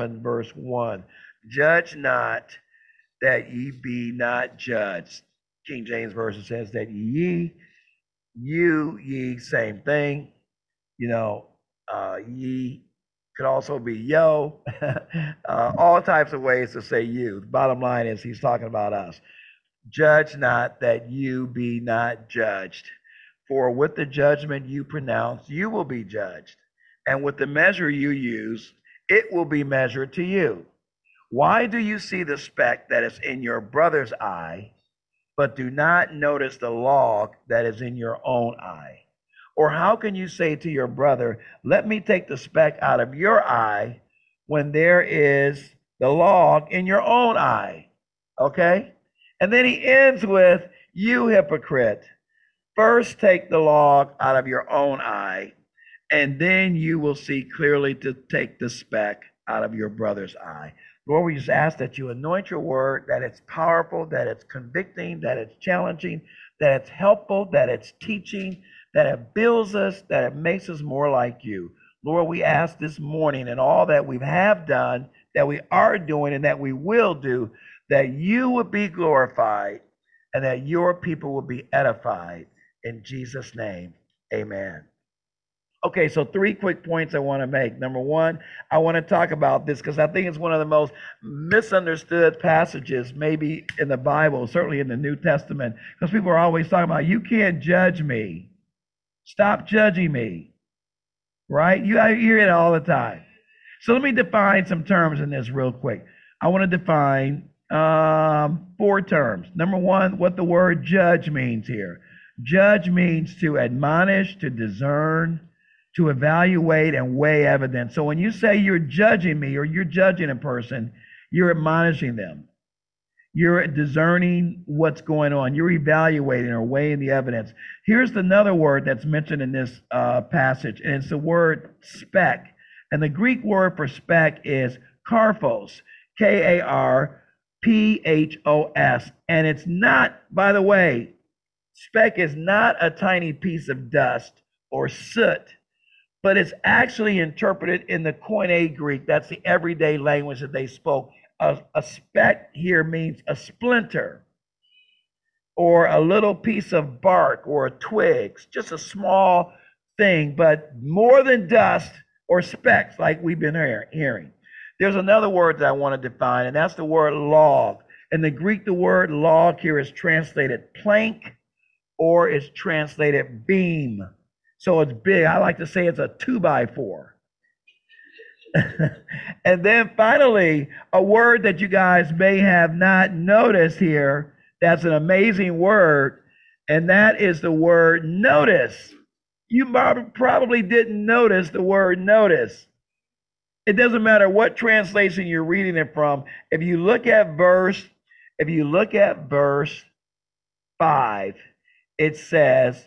in verse 1. Judge not that ye be not judged. King James Version says that ye, you, ye, same thing. You know, uh, ye could also be yo, uh, all types of ways to say you. The bottom line is he's talking about us. Judge not that you be not judged. For with the judgment you pronounce, you will be judged. And with the measure you use, it will be measured to you. Why do you see the speck that is in your brother's eye, but do not notice the log that is in your own eye? Or how can you say to your brother, Let me take the speck out of your eye, when there is the log in your own eye? Okay? And then he ends with, You hypocrite, first take the log out of your own eye, and then you will see clearly to take the speck out of your brother's eye. Lord, we just ask that you anoint your word, that it's powerful, that it's convicting, that it's challenging, that it's helpful, that it's teaching, that it builds us, that it makes us more like you. Lord, we ask this morning and all that we have done, that we are doing, and that we will do, that you would be glorified and that your people will be edified. In Jesus' name, amen. Okay, so three quick points I want to make. Number one, I want to talk about this because I think it's one of the most misunderstood passages, maybe in the Bible, certainly in the New Testament, because people are always talking about, you can't judge me. Stop judging me. Right? You hear it all the time. So let me define some terms in this real quick. I want to define um, four terms. Number one, what the word judge means here. Judge means to admonish, to discern, to evaluate and weigh evidence. So when you say you're judging me or you're judging a person, you're admonishing them. You're discerning what's going on. You're evaluating or weighing the evidence. Here's another word that's mentioned in this uh, passage, and it's the word speck. And the Greek word for speck is karphos, K A R P H O S. And it's not, by the way, speck is not a tiny piece of dust or soot but it's actually interpreted in the Koine Greek. That's the everyday language that they spoke. A, a speck here means a splinter or a little piece of bark or a twig, just a small thing, but more than dust or specks like we've been hearing. There's another word that I want to define, and that's the word log. In the Greek, the word log here is translated plank or is translated beam. So it's big. I like to say it's a two by four. and then finally, a word that you guys may have not noticed here that's an amazing word, and that is the word notice. You probably didn't notice the word notice. It doesn't matter what translation you're reading it from. If you look at verse, if you look at verse 5, it says,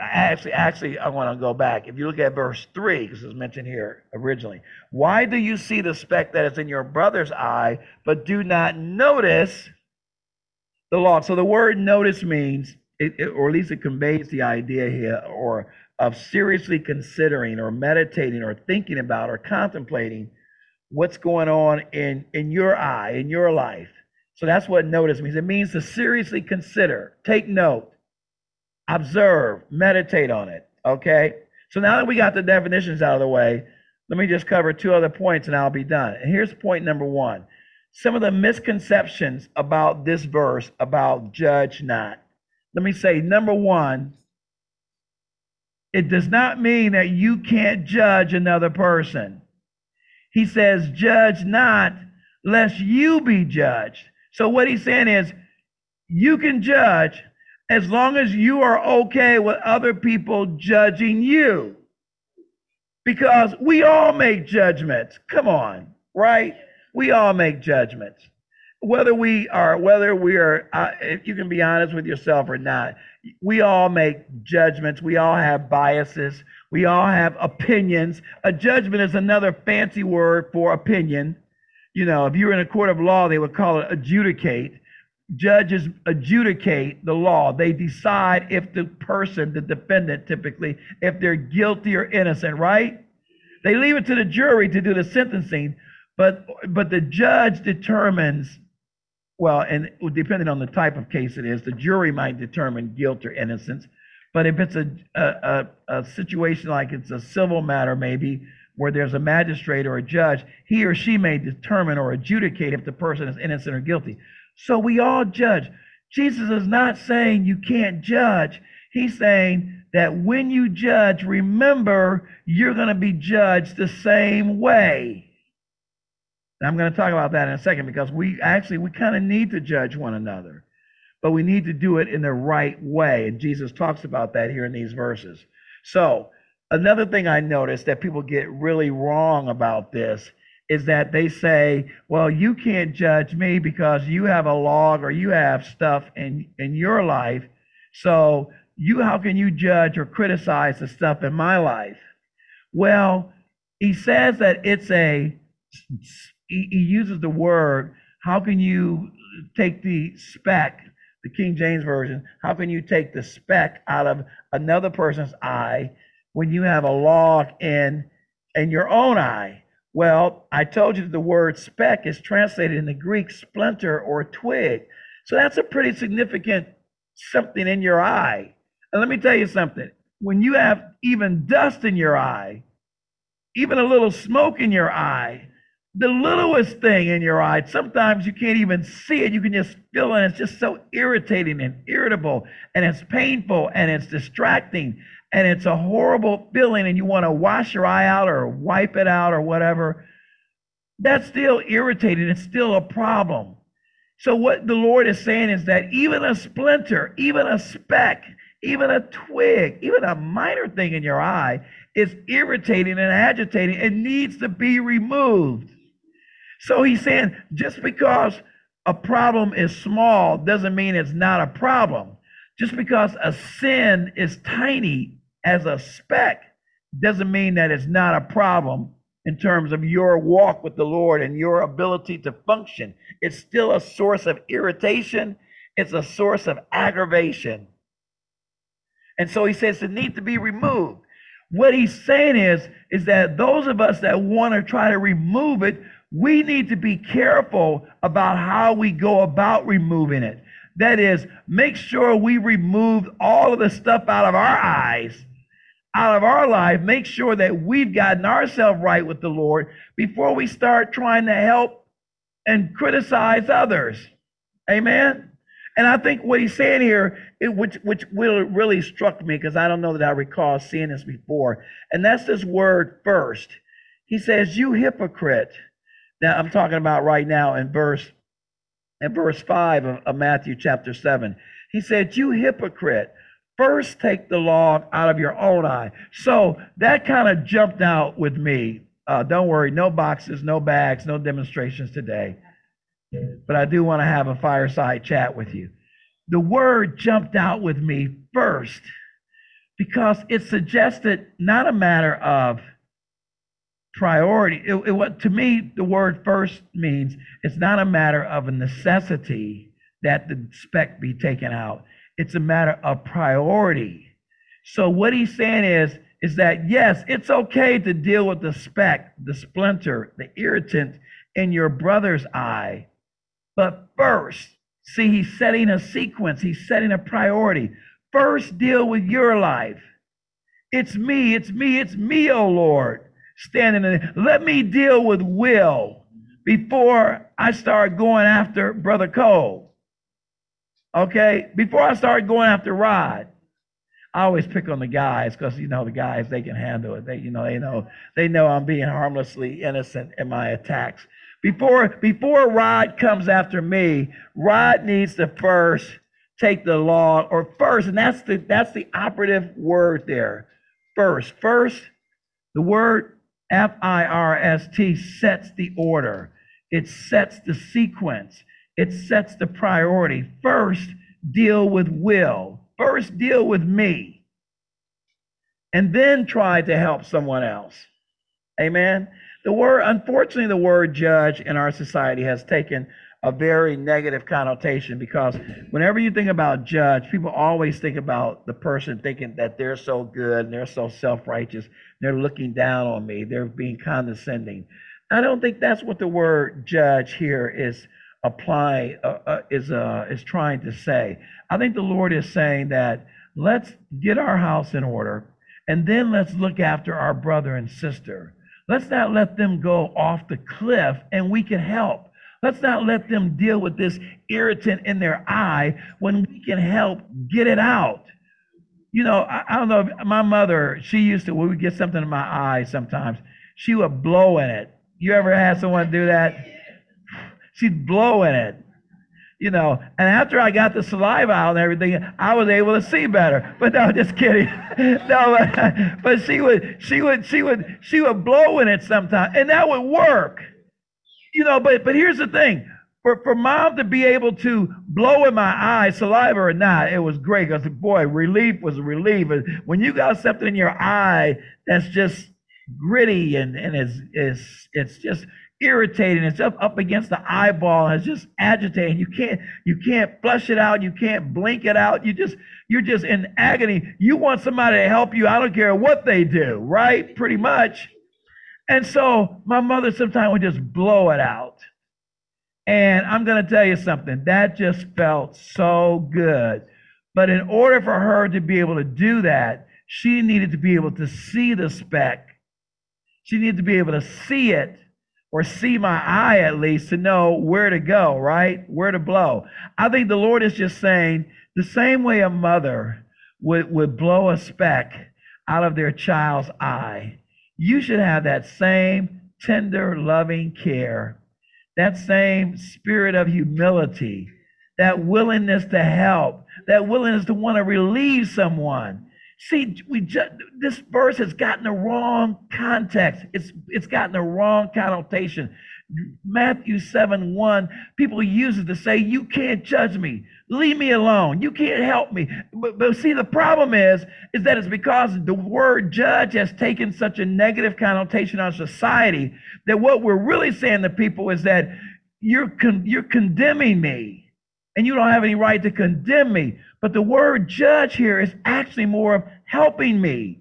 actually, actually, I want to go back. If you look at verse 3, because it's mentioned here originally, why do you see the speck that is in your brother's eye, but do not notice the log? So the word notice means, it, it, or at least it conveys the idea here, or of seriously considering, or meditating, or thinking about, or contemplating what's going on in, in your eye, in your life. So that's what notice means. It means to seriously consider, take note observe, meditate on it. Okay? So now that we got the definitions out of the way, let me just cover two other points and I'll be done. And here's point number one some of the misconceptions about this verse about judge not. Let me say, number one, it does not mean that you can't judge another person. He says, judge not, lest you be judged. So what he's saying is, you can judge, as long as you are okay with other people judging you. Because we all make judgments. Come on, right? We all make judgments. Whether we are, whether we are, uh, if you can be honest with yourself or not, we all make judgments. We all have biases. We all have opinions. A judgment is another fancy word for opinion. You know, if you were in a court of law, they would call it adjudicate judges adjudicate the law. They decide if the person, the defendant typically, if they're guilty or innocent, right? They leave it to the jury to do the sentencing, but but the judge determines. Well, and depending on the type of case it is, the jury might determine guilt or innocence. But if it's a, a, a, a situation like it's a civil matter, maybe where there's a magistrate or a judge, he or she may determine or adjudicate if the person is innocent or guilty. So we all judge. Jesus is not saying you can't judge. He's saying that when you judge, remember you're going to be judged the same way. I'm going to talk about that in a second because we actually we kind of need to judge one another, but we need to do it in the right way. And Jesus talks about that here in these verses. So, another thing I noticed that people get really wrong about this is that they say, well, you can't judge me because you have a log or you have stuff in, in your life. So you how can you judge or criticize the stuff in my life? Well, he says that it's a he, uses the word, how can you take the speck, the King James Version, how can you take the speck out of another person's eye when you have a log in in your own eye? Well, I told you that the word speck is translated in the Greek splinter or twig. So that's a pretty significant something in your eye. And let me tell you something when you have even dust in your eye, even a little smoke in your eye, the littlest thing in your eye, sometimes you can't even see it. You can just feel it. It's just so irritating and irritable, and it's painful and it's distracting and it's a horrible feeling and you want to wash your eye out or wipe it out or whatever, that's still irritating. It's still a problem. So, what the Lord is saying is that even a splinter, even a speck, even a twig, even a minor thing in your eye is irritating and agitating and needs to be removed. So, he's saying just because a problem is small doesn't mean it's not a problem. Just because a sin is tiny as a speck doesn't mean that it's not a problem in terms of your walk with the Lord and your ability to function. It's still a source of irritation, it's a source of aggravation. And so he says it needs to be removed. What he's saying is, is that those of us that want to try to remove it, we need to be careful about how we go about removing it. That is, make sure we remove all of the stuff out of our eyes out of our life, make sure that we've gotten ourselves right with the Lord before we start trying to help and criticize others. Amen. And I think what he's saying here, it, which which really struck me because I don't know that I recall seeing this before, and that's this word first. He says, "You hypocrite." Now I'm talking about right now in verse in verse five of, of Matthew chapter seven. He said, "You hypocrite." First, take the log out of your own eye. So that kind of jumped out with me. Uh, don't worry, no boxes, no bags, no demonstrations today. But I do want to have a fireside chat with you. The word jumped out with me first because it suggested not a matter of priority. It, it, to me the word first means it's not a matter of a necessity that the speck be taken out. It's a matter of priority. So what he's saying is, is that yes, it's okay to deal with the speck, the splinter, the irritant in your brother's eye. But first, see, he's setting a sequence, he's setting a priority. First, deal with your life. It's me, it's me, it's me, oh Lord, standing there. Let me deal with Will before I start going after Brother Cole. Okay, before I start going after Rod, I always pick on the guys because you know the guys they can handle it. They you know they know they know I'm being harmlessly innocent in my attacks. Before before Rod comes after me, Rod needs to first take the law or first, and that's the that's the operative word there. First, first, the word F I R S T sets the order. It sets the sequence it sets the priority. First, deal with Will. First, deal with me. And then try to help someone else. Amen. The word, unfortunately, the word judge in our society has taken a very negative connotation because whenever you think about judge, people always think about the person thinking that they're so good and they're so self righteous They're looking down on me. They're being condescending. I don't think that's what the word judge here is apply uh, uh, is uh, is trying to say. I think the Lord is saying that let's get our house in order, and then let's look after our brother and sister. Let's not let them go off the cliff, and we can help. Let's not let them deal with this irritant in their eye when we can help get it out. You know, I, I don't know. My mother, she used to, we get something in my eye sometimes, she would blow in it. You ever had someone do that? She'd blow in it you know, and after I got the saliva out and everything, I was able to see better. But no, just kidding. no, but, but she would, she would, she would, she would blow in it sometimes, and that would work. You know, but but here's the thing: for for mom to be able to blow in my eye, saliva or not, it was great. Because boy, relief was a relief. When you got something in your eye that's just gritty and and is is it's just irritating. It's up, up against the eyeball. It's just agitating. You can't you can't flush it out. You can't blink it out. You just you're just in agony. You want somebody to help you. I don't care what they do, right? Pretty much. And so my mother sometimes would just blow it out. And I'm going to tell you something. That just felt so good. But in order for her to be able to do that, she needed to be able to see the speck. She needed to be able to see it or see my eye at least to know where to go, right? Where to blow. I think the Lord is just saying the same way a mother would, would blow a speck out of their child's eye, you should have that same tender, loving care, that same spirit of humility, that willingness to help, that willingness to want to relieve someone See, we just this verse has gotten the wrong context. It's it's gotten the wrong connotation. Matthew 7 1, people use it to say, You can't judge me. Leave me alone. You can't help me. But, but see, the problem is, is that it's because the word judge has taken such a negative connotation on society that what we're really saying to people is that you're con- you're condemning me and you don't have any right to condemn me. But the word judge here is actually more of helping me.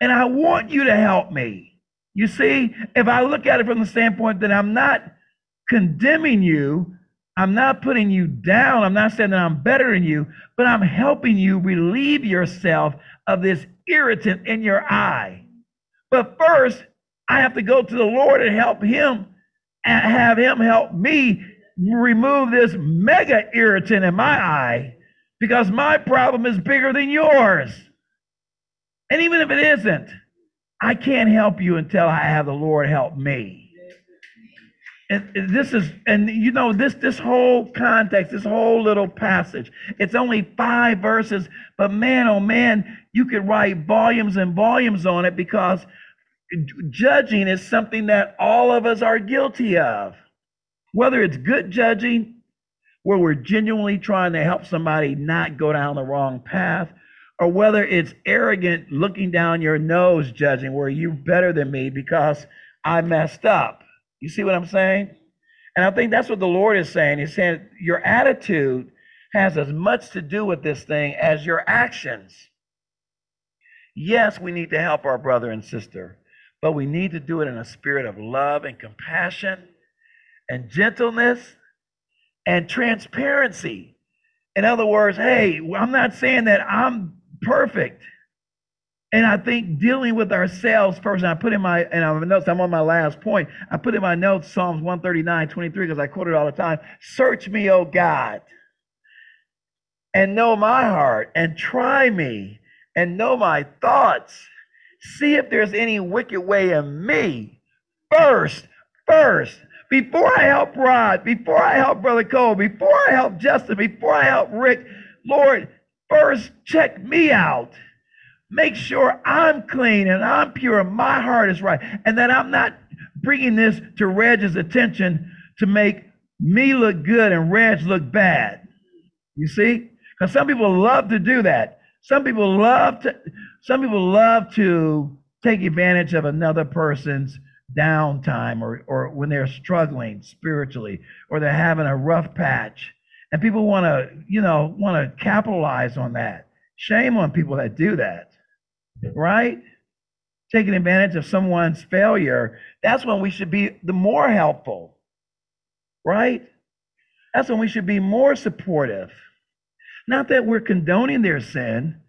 And I want you to help me. You see, if I look at it from the standpoint that I'm not condemning you, I'm not putting you down, I'm not saying that I'm better than you, but I'm helping you relieve yourself of this irritant in your eye. But first, I have to go to the Lord and help Him and have Him help me remove this mega irritant in my eye because my problem is bigger than yours. And even if it isn't, I can't help you until I have the Lord help me. And this is, and you know, this this whole context, this whole little passage, it's only five verses, but man, oh man, you could write volumes and volumes on it because judging is something that all of us are guilty of. Whether it's good judging where we're genuinely trying to help somebody not go down the wrong path, or whether it's arrogant looking down your nose judging where you're better than me because I messed up. You see what I'm saying? And I think that's what the Lord is saying. He's saying your attitude has as much to do with this thing as your actions. Yes, we need to help our brother and sister, but we need to do it in a spirit of love and compassion and gentleness and transparency. In other words, hey, I'm not saying that I'm perfect. And I think dealing with ourselves first, and I put in my, and I'm notes, I'm on my last point. I put in my notes Psalms 139, 23, because I quote it all the time. Search me, O God, and know my heart, and try me, and know my thoughts. See if there's any wicked way in me. First, first, before I help Rod, before I help Brother Cole, before I help Justin, before I help Rick, Lord, first check me out. Make sure I'm clean and I'm pure and my heart is right. And that I'm not bringing this to Reg's attention to make me look good and Reg look bad. You see? Because some people love to do that. Some people love to some people love to take advantage of another person's downtime or, or when they're struggling spiritually or they're having a rough patch. And people want to, you know, want to capitalize on that. Shame on people that do that, right? taking advantage of someone's failure, that's when we should be the more helpful, right? That's when we should be more supportive. Not that we're condoning their sin,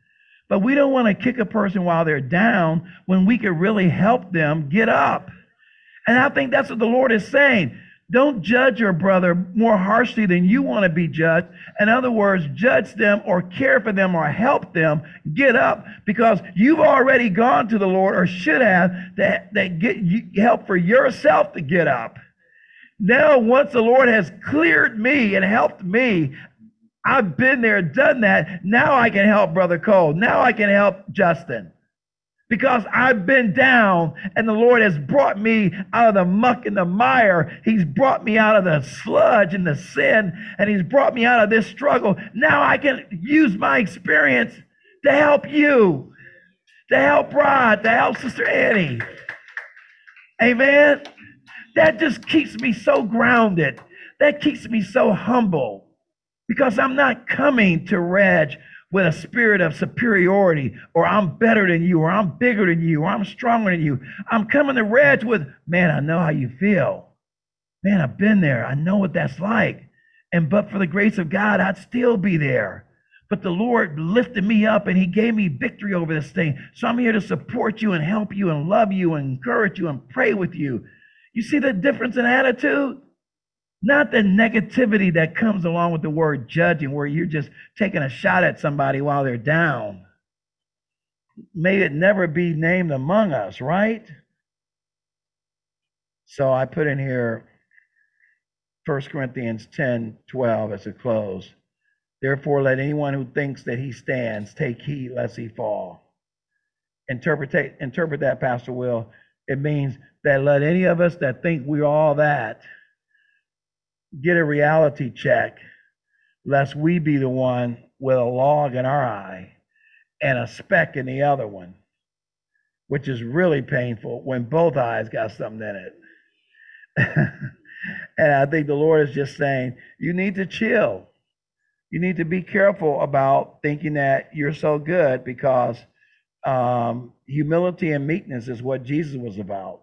but we don't want to kick a person while they're down when we could really help them get up. And I think that's what the Lord is saying. Don't judge your brother more harshly than you want to be judged. In other words, judge them or care for them or help them get up because you've already gone to the Lord or should have that, that get help for yourself to get up. Now, once the Lord has cleared me and helped me, I've been there, done that. Now I can help Brother Cole. Now I can help Justin because I've been down and the Lord has brought me out of the muck and the mire. He's brought me out of the sludge and the sin and he's brought me out of this struggle. Now I can use my experience to help you, to help Rod, to help Sister Annie. Amen. That just keeps me so grounded. That keeps me so humble because I'm not coming to Reg with a spirit of superiority, or I'm better than you, or I'm bigger than you, or I'm stronger than you. I'm coming to Reg with, man, I know how you feel. Man, I've been there. I know what that's like. And but for the grace of God, I'd still be there. But the Lord lifted me up and He gave me victory over this thing. So I'm here to support you and help you and love you and encourage you and pray with you. You see the difference in attitude? Not the negativity that comes along with the word judging, where you're just taking a shot at somebody while they're down. May it never be named among us, right? So I put in here 1 Corinthians 10 12 as a close. Therefore, let anyone who thinks that he stands take heed lest he fall. Interpret, interpret that, Pastor Will. It means that let any of us that think we're all that get a reality check, lest we be the one with a log in our eye and a speck in the other one, which is really painful when both eyes got something in it. and I think the Lord is just saying, you need to chill. You need to be careful about thinking that you're so good because um, humility and meekness is what Jesus was about.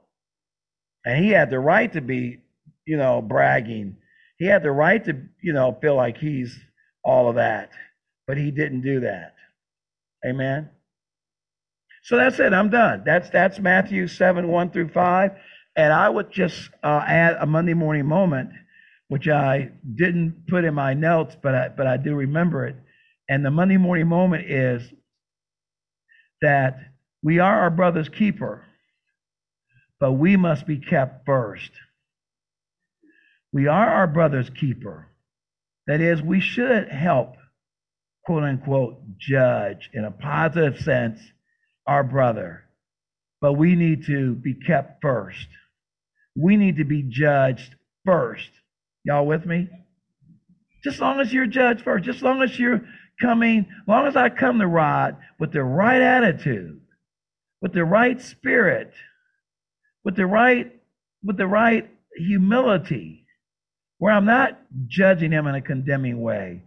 And he had the right to be, you know, bragging he had the right to, you know, feel like he's all of that, but he didn't do that. Amen. So that's it. I'm done. That's that's Matthew 7, 1 through 5. And I would just uh, add a Monday morning moment, which I didn't put in my notes, but I, but I do remember it. And the Monday morning moment is that we are our brother's keeper, but we must be kept first. We are our brother's keeper. That is, we should help, quote unquote, judge in a positive sense our brother. But we need to be kept first. We need to be judged first. Y'all with me? Just long as you're judged first, just long as you're coming, long as I come to Rod with the right attitude, with the right spirit, with the right, with the right humility, where I'm not judging him in a condemning way,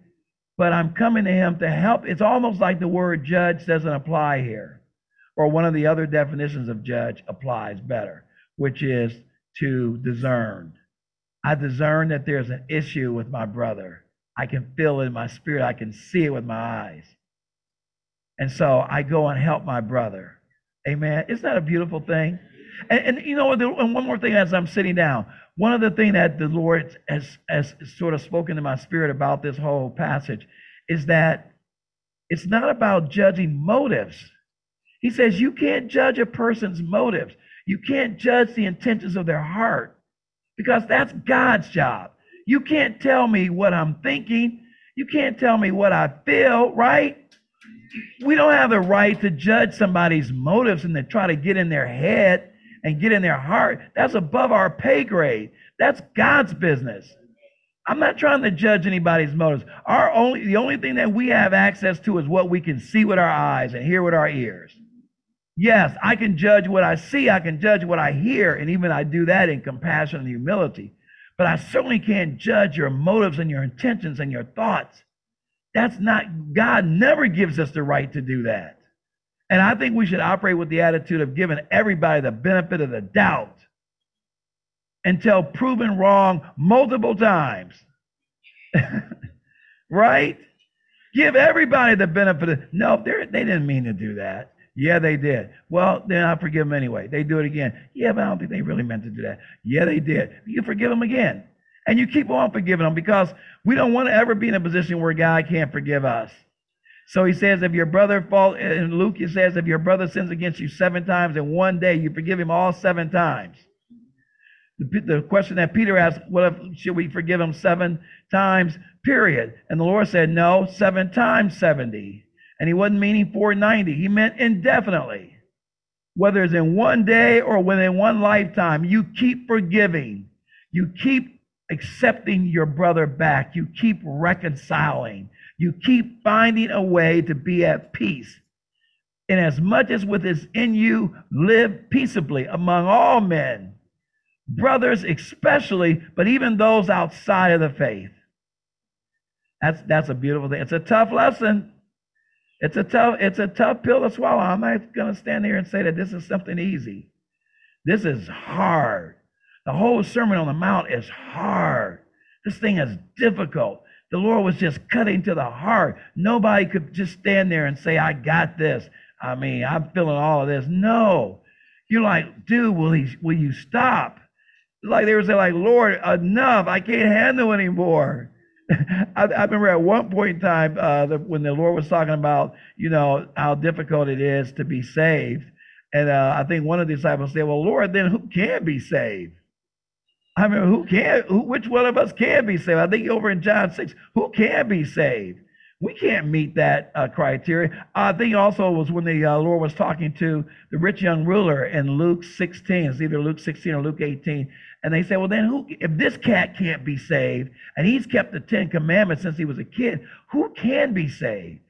but I'm coming to him to help. It's almost like the word judge doesn't apply here, or one of the other definitions of judge applies better, which is to discern. I discern that there's an issue with my brother. I can feel it in my spirit, I can see it with my eyes. And so I go and help my brother. Amen. Isn't that a beautiful thing? And, and you know, and one more thing as I'm sitting down. One of the things that the Lord has, has sort of spoken to my spirit about this whole passage is that it's not about judging motives. He says you can't judge a person's motives. You can't judge the intentions of their heart because that's God's job. You can't tell me what I'm thinking. You can't tell me what I feel, right? We don't have the right to judge somebody's motives and to try to get in their head and get in their heart, that's above our pay grade. That's God's business. I'm not trying to judge anybody's motives. Our only the only thing that we have access to is what we can see with our eyes and hear with our ears. Yes, I can judge what I see, I can judge what I hear, and even I do that in compassion and humility. But I certainly can't judge your motives and your intentions and your thoughts. That's not God never gives us the right to do that. And I think we should operate with the attitude of giving everybody the benefit of the doubt until proven wrong multiple times. right? Give everybody the benefit of no, they didn't mean to do that. Yeah, they did. Well, then I forgive them anyway. They do it again. Yeah, but I don't think they really meant to do that. Yeah, they did. You forgive them again. And you keep on forgiving them because we don't want to ever be in a position where God can't forgive us. So he says, if your brother fall in Luke, he says, if your brother sins against you seven times in one day, you forgive him all seven times. The, the question that Peter asked, what if should we forgive him seven times, period? And the Lord said, no, seven times 70. And he wasn't meaning 490. He meant indefinitely. Whether it's in one day or within one lifetime, you keep forgiving. You keep accepting your brother back. You keep reconciling. You keep finding a way to be at peace. And as much as with is in you, live peaceably among all men, brothers especially, but even those outside of the faith. That's that's a beautiful thing. It's a tough lesson. It's a tough, it's a tough pill to swallow. I'm not gonna stand here and say that this is something easy. This is hard. The whole Sermon on the Mount is hard. This thing is difficult. The Lord was just cutting to the heart. Nobody could just stand there and say, I got this. I mean, I'm feeling all of this. No. You're like, dude, will he will you stop? Like they were saying, like, Lord, enough. I can't handle anymore. I, I, remember at one point in time uh, the, when the Lord was talking about, you know, how difficult it is to be saved. And uh, I think one of the disciples said, Well, Lord, then who can be saved? I mean, who can, who, which one of us can be saved? I think over in John 6, who can be saved? We can't meet that uh, criteria. I think also was when the uh, Lord was talking to the rich young ruler in Luke 16. It's either Luke 16 or Luke 18. And they said, well, then who, if this cat can't be saved and he's kept the Ten Commandments since he was a kid, who can be saved?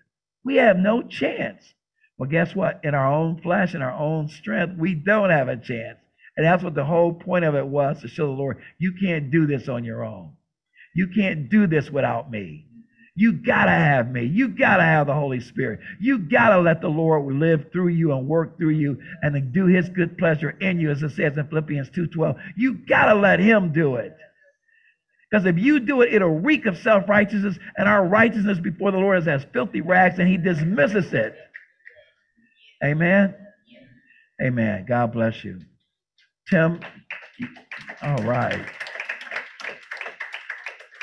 We have no chance. Well, guess what? In our own flesh and our own strength, we don't have a chance. And that's what the whole point of it was to show the Lord, you can't do this on your own. You can't do this without me. You gotta have me. You gotta have the Holy Spirit. You gotta let the Lord live through you and work through you and do his good pleasure in you, as it says in Philippians 2:12. You gotta let him do it. Because if you do it, it'll reek of self-righteousness, and our righteousness before the Lord is as filthy rags, and he dismisses it. Amen. Amen. God bless you. Tim, all right.